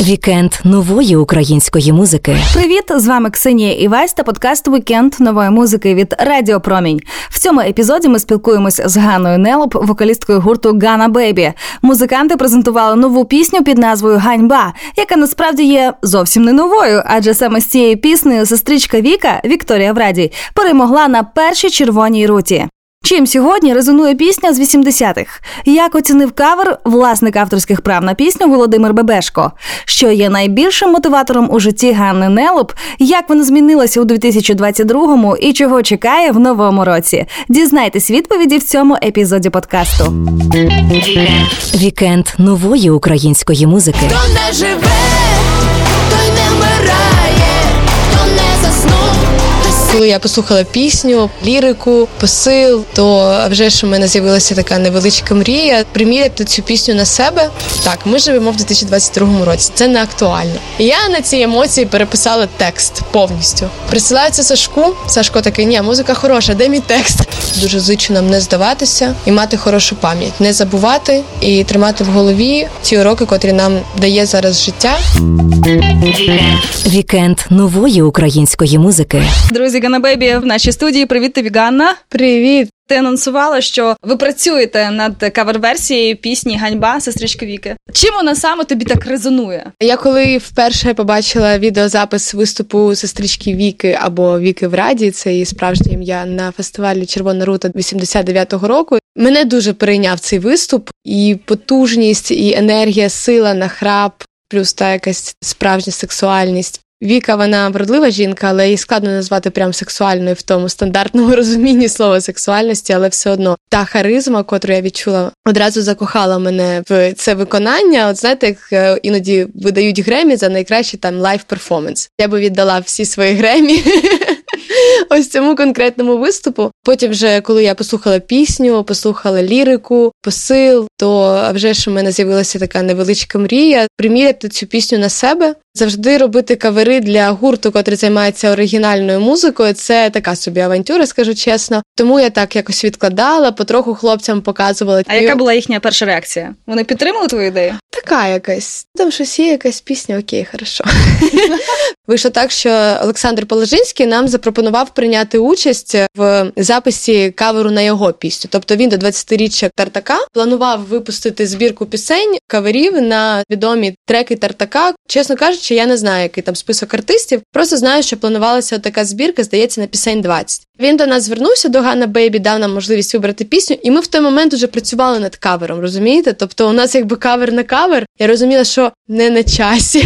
Вікенд нової української музики. Привіт! З вами Ксенія Івась та подкаст Вікенд нової музики від Радіо Промінь. В цьому епізоді ми спілкуємось з Ганною Нелоп, вокалісткою гурту Gannababy. Музиканти презентували нову пісню під назвою Ганьба, яка насправді є зовсім не новою, адже саме з цією піснею сестричка Віка Вікторія Врадій перемогла на першій червоній руті. Чим сьогодні резонує пісня з 80-х? Як оцінив кавер власник авторських прав на пісню Володимир Бебешко? Що є найбільшим мотиватором у житті Ганни Нелоп? Як вона змінилася у 2022-му і чого чекає в новому році? Дізнайтесь відповіді в цьому епізоді подкасту. Вікенд нової української музики. Хто не живе, Коли я послухала пісню, лірику, посил, то вже ж у мене з'явилася така невеличка мрія приміряти цю пісню на себе. Так, ми живемо в 2022 році. Це не актуально. І я на ці емоції переписала текст повністю. Присилаю це Сашку. Сашко такий, ні, музика хороша, де мій текст? Дуже зичу нам не здаватися і мати хорошу пам'ять, не забувати і тримати в голові ті уроки, котрі нам дає зараз життя. Вікенд нової української музики. Друзі, Гана Бейбі в нашій студії. Привіт тобі, Ганна. Привіт! Ти анонсувала, що ви працюєте над кавер-версією пісні Ганьба сестрички Віки. Чим вона саме тобі так резонує? Я коли вперше побачила відеозапис виступу сестрички Віки або Віки Врадій, це її справжнє ім'я на фестивалі Червона рута 89-го року. Мене дуже перейняв цей виступ, і потужність, і енергія, сила, нахрап, плюс та якась справжня сексуальність. Віка, вона вродлива жінка, але її складно назвати прям сексуальною в тому стандартному розумінні слова сексуальності, але все одно та харизма, котру я відчула, одразу закохала мене в це виконання. От знаєте, як е, іноді видають Греммі за найкращий там live performance. Я би віддала всі свої Греммі. Ось цьому конкретному виступу. Потім, вже коли я послухала пісню, послухала лірику, посил, то вже ж у мене з'явилася така невеличка мрія приміряти цю пісню на себе. Завжди робити кавери для гурту, котрий займається оригінальною музикою. Це така собі авантюра, скажу чесно. Тому я так якось відкладала, потроху хлопцям показувала. А яка була їхня перша реакція? Вони підтримали твою ідею? Така якась. Там щось є, якась пісня, окей, хорошо. Вийшло так, що Олександр Положинський нам запропонував прийняти участь в записі каверу на його пісню. Тобто він до 20-річчя Тартака планував випустити збірку пісень каверів на відомі треки Тартака. Чесно кажучи, я не знаю, який там список артистів. Просто знаю, що планувалася така збірка, здається, на пісень 20. Він до нас звернувся до Ганна Бейбі, дав нам можливість вибрати пісню, і ми в той момент вже працювали над кавером. Розумієте? Тобто, у нас якби кавер на кавер. Я розуміла, що не на часі.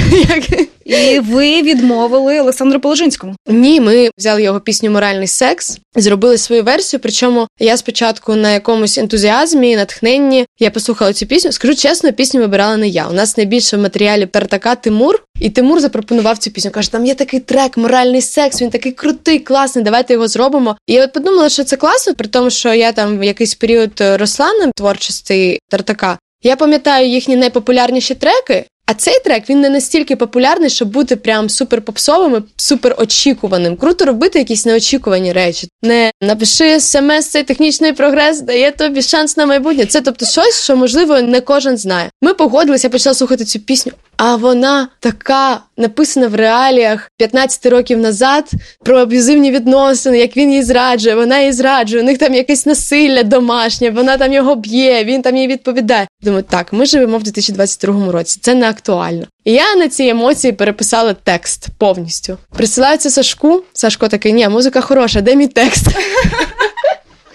І ви відмовили Олександру Положинському. Ні, ми взяли його пісню Моральний секс, зробили свою версію. Причому я спочатку на якомусь ентузіазмі, натхненні я послухала цю пісню. Скажу чесно, пісню вибирала не я. У нас найбільше в матеріалі Тартака Тимур, і Тимур запропонував цю пісню. Каже, там є такий трек, моральний секс. Він такий крутий, класний. Давайте його зробимо. І я от подумала, що це класно, при тому, що я там в якийсь період росла на творчості Тартака. Я пам'ятаю їхні найпопулярніші треки. А цей трек він не настільки популярний, щоб бути прям супер попсовим, і супер очікуваним. Круто робити якісь неочікувані речі. Не напиши смс, цей технічний прогрес дає тобі шанс на майбутнє. Це тобто щось, що можливо не кожен знає. Ми погодилися, почала слухати цю пісню. А вона така написана в реаліях 15 років назад про аб'юзивні відносини, як він її зраджує, вона її зраджує. У них там якесь насилля домашнє, вона там його б'є, він там їй відповідає. Думаю, так, ми живемо в 2022 році. Це не актуально. І я на ці емоції переписала текст повністю. Присилаю це Сашку. Сашко такий, ні, музика хороша, де мій текст?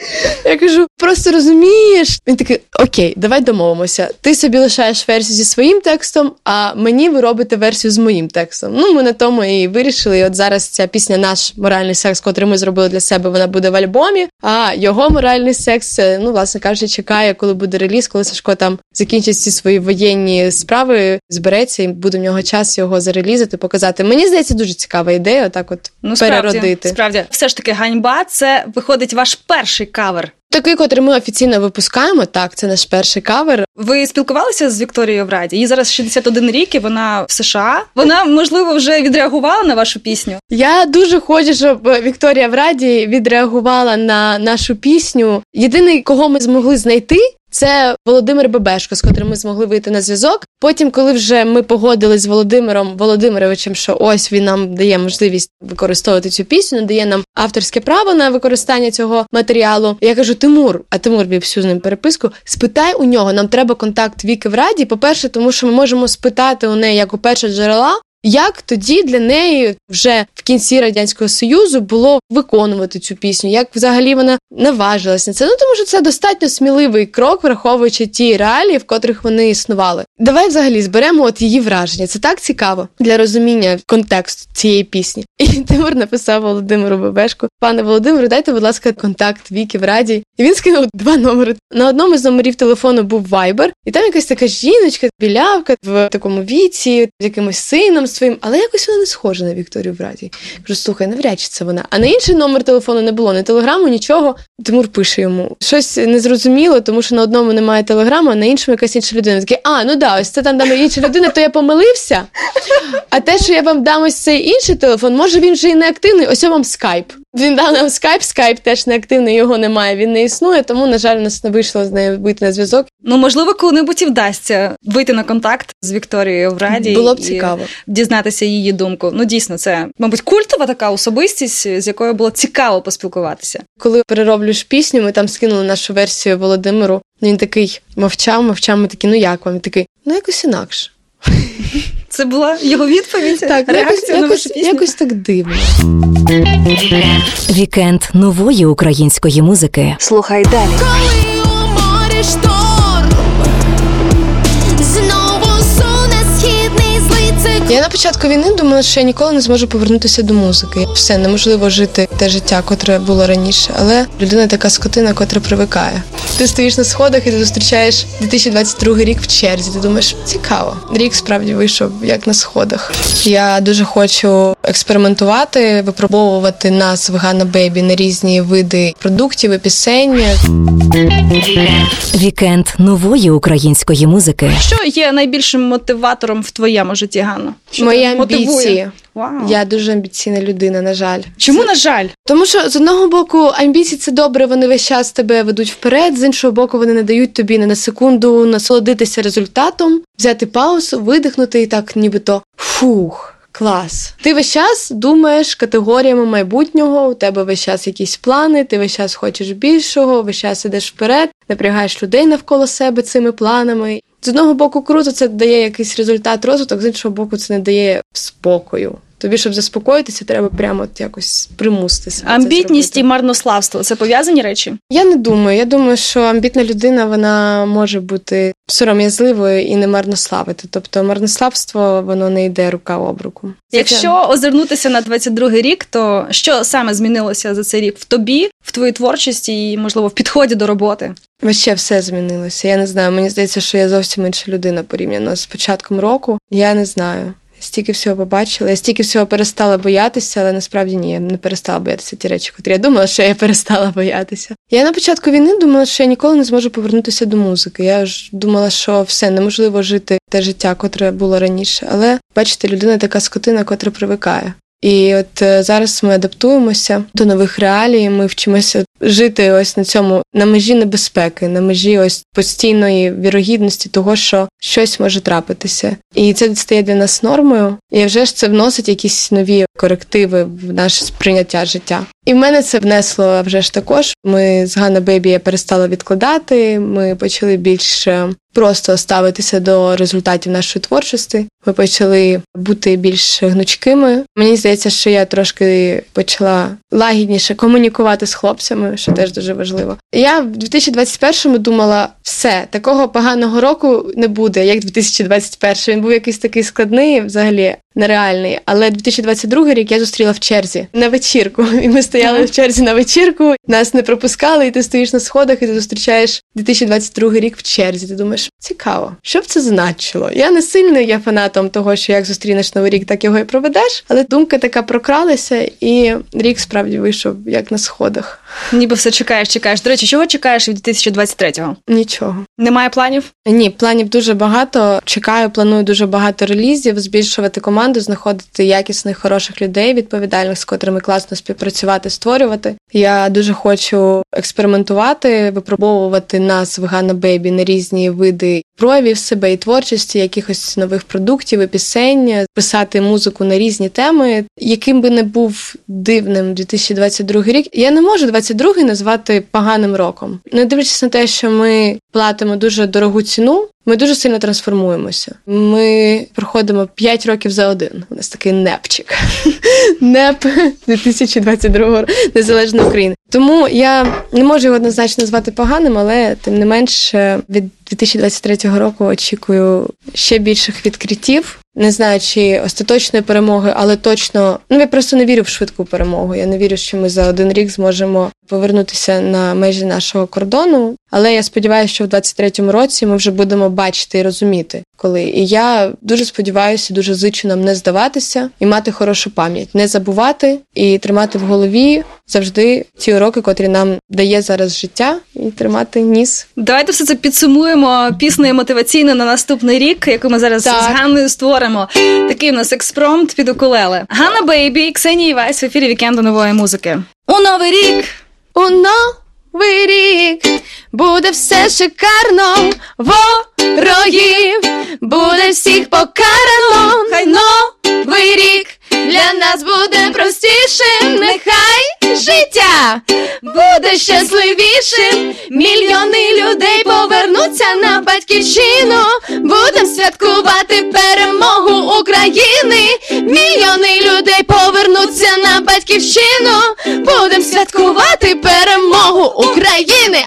Я кажу, просто розумієш. Він такий, окей, давай домовимося. Ти собі лишаєш версію зі своїм текстом, а мені ви робите версію з моїм текстом. Ну, ми на тому і вирішили. І от зараз ця пісня, наш моральний секс, котрий ми зробили для себе, вона буде в альбомі. А його моральний секс, ну, власне кажучи, чекає, коли буде реліз, коли Сашко там закінчить всі свої воєнні справи, збереться і буде в нього час його зарелізати, показати. Мені здається, дуже цікава ідея, отак от Ну, переродити. Справді, справді, все ж таки, ганьба це виходить ваш перший кавер. Такий, котрий ми офіційно випускаємо, так, це наш перший кавер. Ви спілкувалися з Вікторією Враді? Їй зараз 61 рік, і вона в США. Вона можливо вже відреагувала на вашу пісню. Я дуже хочу, щоб Вікторія в Раді відреагувала на нашу пісню. Єдиний, кого ми змогли знайти, Це Володимир Бебешко, з котрим ми змогли вийти на зв'язок. Потім, коли вже ми погодились з Володимиром Володимировичем, що ось він нам дає можливість використовувати цю пісню, дає нам авторське право на використання цього матеріалу. Я кажу: Тимур, а Тимур вів всю з ним переписку. Спитай у нього, нам треба контакт Віки в Раді. По-перше, тому що ми можемо спитати у неї як у першого джерела. Як тоді для неї вже в кінці радянського союзу було виконувати цю пісню? Як взагалі вона наважилась на це? Ну тому що це достатньо сміливий крок, враховуючи ті реалії, в котрих вони існували. Давай взагалі зберемо от її враження. Це так цікаво для розуміння контексту цієї пісні. І Тимур написав Володимиру Бебешку: пане Володимиру, дайте, будь ласка, контакт Віки в раді. І він скинув два номери. На одному з номерів телефону був Viber, і там якась така жіночка, білявка в такому віці, з якимось сином своїм, але якось вона не схожа на Вікторію Браді. Кажу, слухай, навряд чи це вона. А на інший номер телефону не було, ні телеграму, нічого. Тимур пише йому щось незрозуміло, тому що на одному немає телеграму, а на іншому якась інша людина. Такий, а ну да, ось це там дам інша людина, то я помилився. А те, що я вам дам ось цей інший телефон, може він вже і не активний. Ось вам скайп. Він дав нам скайп, скайп теж не активний, його немає. Він не існує, тому на жаль, нас не вийшло з нею вийти на зв'язок. Ну можливо, коли-небудь і вдасться вийти на контакт з Вікторією в раді Було б і цікаво. дізнатися її думку. Ну дійсно, це мабуть культова така особистість, з якою було цікаво поспілкуватися. Коли перероблюєш пісню, ми там скинули нашу версію Володимиру. Він такий мовчав, мовчав. Ми такі, ну як вам? Він такий, ну якось інакше. Це була його відповідь. Так, Реакція якось, на вашу пісню. якось так дивно. Вікенд нової української музики. Слухай далі. Коли у морі шторм Я на початку війни думала, що я ніколи не зможу повернутися до музики. Все неможливо жити те життя, котре було раніше. Але людина така скотина, котра привикає. Ти стоїш на сходах і ти зустрічаєш 2022 рік в черзі. Ти думаєш, цікаво. Рік справді вийшов як на сходах. Я дуже хочу експериментувати, випробовувати нас в Ганна Бейбі на різні види продуктів і пісень. Вікенд нової української музики. Що є найбільшим мотиватором в твоєму житті, Ганна? Що Мої тебе мотивує? амбіції. Вау. Я дуже амбіційна людина, на жаль. Чому на жаль? Тому що з одного боку амбіції це добре, вони весь час тебе ведуть вперед. З іншого боку, вони не дають тобі не на секунду насолодитися результатом, взяти паузу, видихнути і так, нібито фух. Клас. Ти весь час думаєш категоріями майбутнього, у тебе весь час якісь плани, ти весь час хочеш більшого, весь час ідеш вперед, напрягаєш людей навколо себе цими планами. З одного боку, круто, це дає якийсь результат розвиток, з іншого боку, це не дає спокою. Тобі, щоб заспокоїтися, треба прямо от якось примусити себе. це Амбітність і марнославство це пов'язані речі? Я не думаю. Я думаю, що амбітна людина вона може бути сором'язливою і не марнославити. Тобто марнославство воно не йде рука об руку. Це Якщо озирнутися на 22-й рік, то що саме змінилося за цей рік в тобі, в твоїй творчості і, можливо, в підході до роботи? Вообще все змінилося. Я не знаю. Мені здається, що я зовсім інша людина порівняно з початком року. Я не знаю. Стільки всього побачила, я стільки всього перестала боятися, але насправді ні, я не перестала боятися ті речі, котрі я думала, що я перестала боятися. Я на початку війни думала, що я ніколи не зможу повернутися до музики. Я ж думала, що все неможливо жити те життя, котре було раніше. Але бачите, людина така скотина, котра привикає. І от е, зараз ми адаптуємося до нових реалій. Ми вчимося жити ось на цьому на межі небезпеки, на межі ось постійної вірогідності того, що щось може трапитися, і це стає для нас нормою. І вже ж це вносить якісь нові корективи в наше сприйняття життя. І в мене це внесло вже ж також. Ми з Ганна Бейбі я перестала відкладати. Ми почали більш е, просто ставитися до результатів нашої творчості. Ми почали бути більш гнучкими. Мені здається, що я трошки почала лагідніше комунікувати з хлопцями, що теж дуже важливо. Я в 2021-му думала, все такого поганого року не буде, як 2021. Він був якийсь такий складний, взагалі нереальний. Але 2022 рік я зустріла в черзі на вечірку. І ми стояли в черзі на вечірку, нас не пропускали, і ти стоїш на сходах, і ти зустрічаєш 2022 рік в черзі. Ти думаєш, цікаво, що б це значило? Я не сильно є фанатом того, що як зустрінеш новий рік, так його і проведеш. Але думка така прокралася, і рік справді вийшов як на сходах. Ніби все чекаєш, чекаєш. До речі, чого чекаєш від 2023-го? Нічого. Немає планів? Ні, планів дуже багато. Чекаю, планую дуже багато релізів, збільшувати команду, знаходити якісних, хороших людей, відповідальних, з котрими класно співпрацювати, створювати. Я дуже хочу експериментувати, випробовувати нас в Ганна Бейбі на різні види проявів себе і творчості, якихось нових продуктів і пісень, писати музику на різні теми. Яким би не був дивним 2022 рік, я не можу 22 назвати поганим роком. Не дивлячись на те, що ми платимо дуже дорогу ціну. Ми дуже сильно трансформуємося. Ми проходимо 5 років за один. У нас такий непчик. Неп 2022 незалежної України. Тому я не можу його однозначно назвати поганим, але тим не менш від 2023 року очікую ще більших відкриттів. Не знаю, чи остаточної перемоги, але точно ну я просто не вірю в швидку перемогу. Я не вірю, що ми за один рік зможемо повернутися на межі нашого кордону. Але я сподіваюся, що в 23-му році ми вже будемо бачити і розуміти, коли. І я дуже сподіваюся, дуже зичу нам не здаватися і мати хорошу пам'ять, не забувати і тримати в голові завжди ті уроки, котрі нам дає зараз життя, і тримати ніс. Давайте все це підсумуємо піснею мотиваційно на наступний рік, яку ми зараз Так. з Ганною створимо. Такий у нас експромт під укулеле. Ганна Бейбі, Ксенія Івась в ефірі вікенду нової музики. У новий рік У новий рік буде все шикарно, ворогів буде всіх покарано. Хай новий рік для нас буде простішим, нехай життя буде щасливішим. Мільйони людей повернуться на батьківщину. Будем святкувати перемогу України. Мільйони людей повернуться на батьківщину. Будем святкувати перемогу України.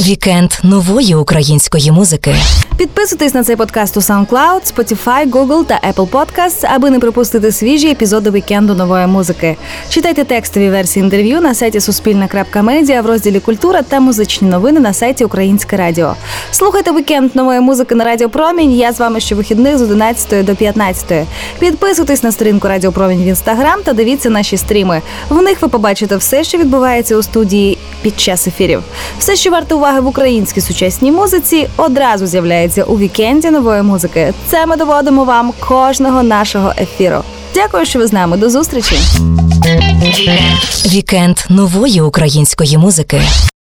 Вікенд нової української музики. Підписуйтесь на цей подкаст у SoundCloud, Spotify, Google та Apple Podcasts, аби не пропустити свіжі епізоди вікенду нової музики. Читайте текстові версії інтерв'ю на сайті Суспільна.Медіа в розділі Культура та музичні новини на сайті Українське Радіо. Слухайте вікенд нової музики на Радіо Промінь. Я з вами щовихідних з 11 до 15. Підписуйтесь на сторінку Радіо Промінь в інстаграм та дивіться наші стріми. В них ви побачите все, що відбувається у студії під час ефірів. Все, що варто уваги в українській сучасній музиці, одразу з'являється у вікенді нової музики. Це ми доводимо вам кожного нашого ефіру. Дякую, що ви з нами. До зустрічі. Вікенд нової української музики.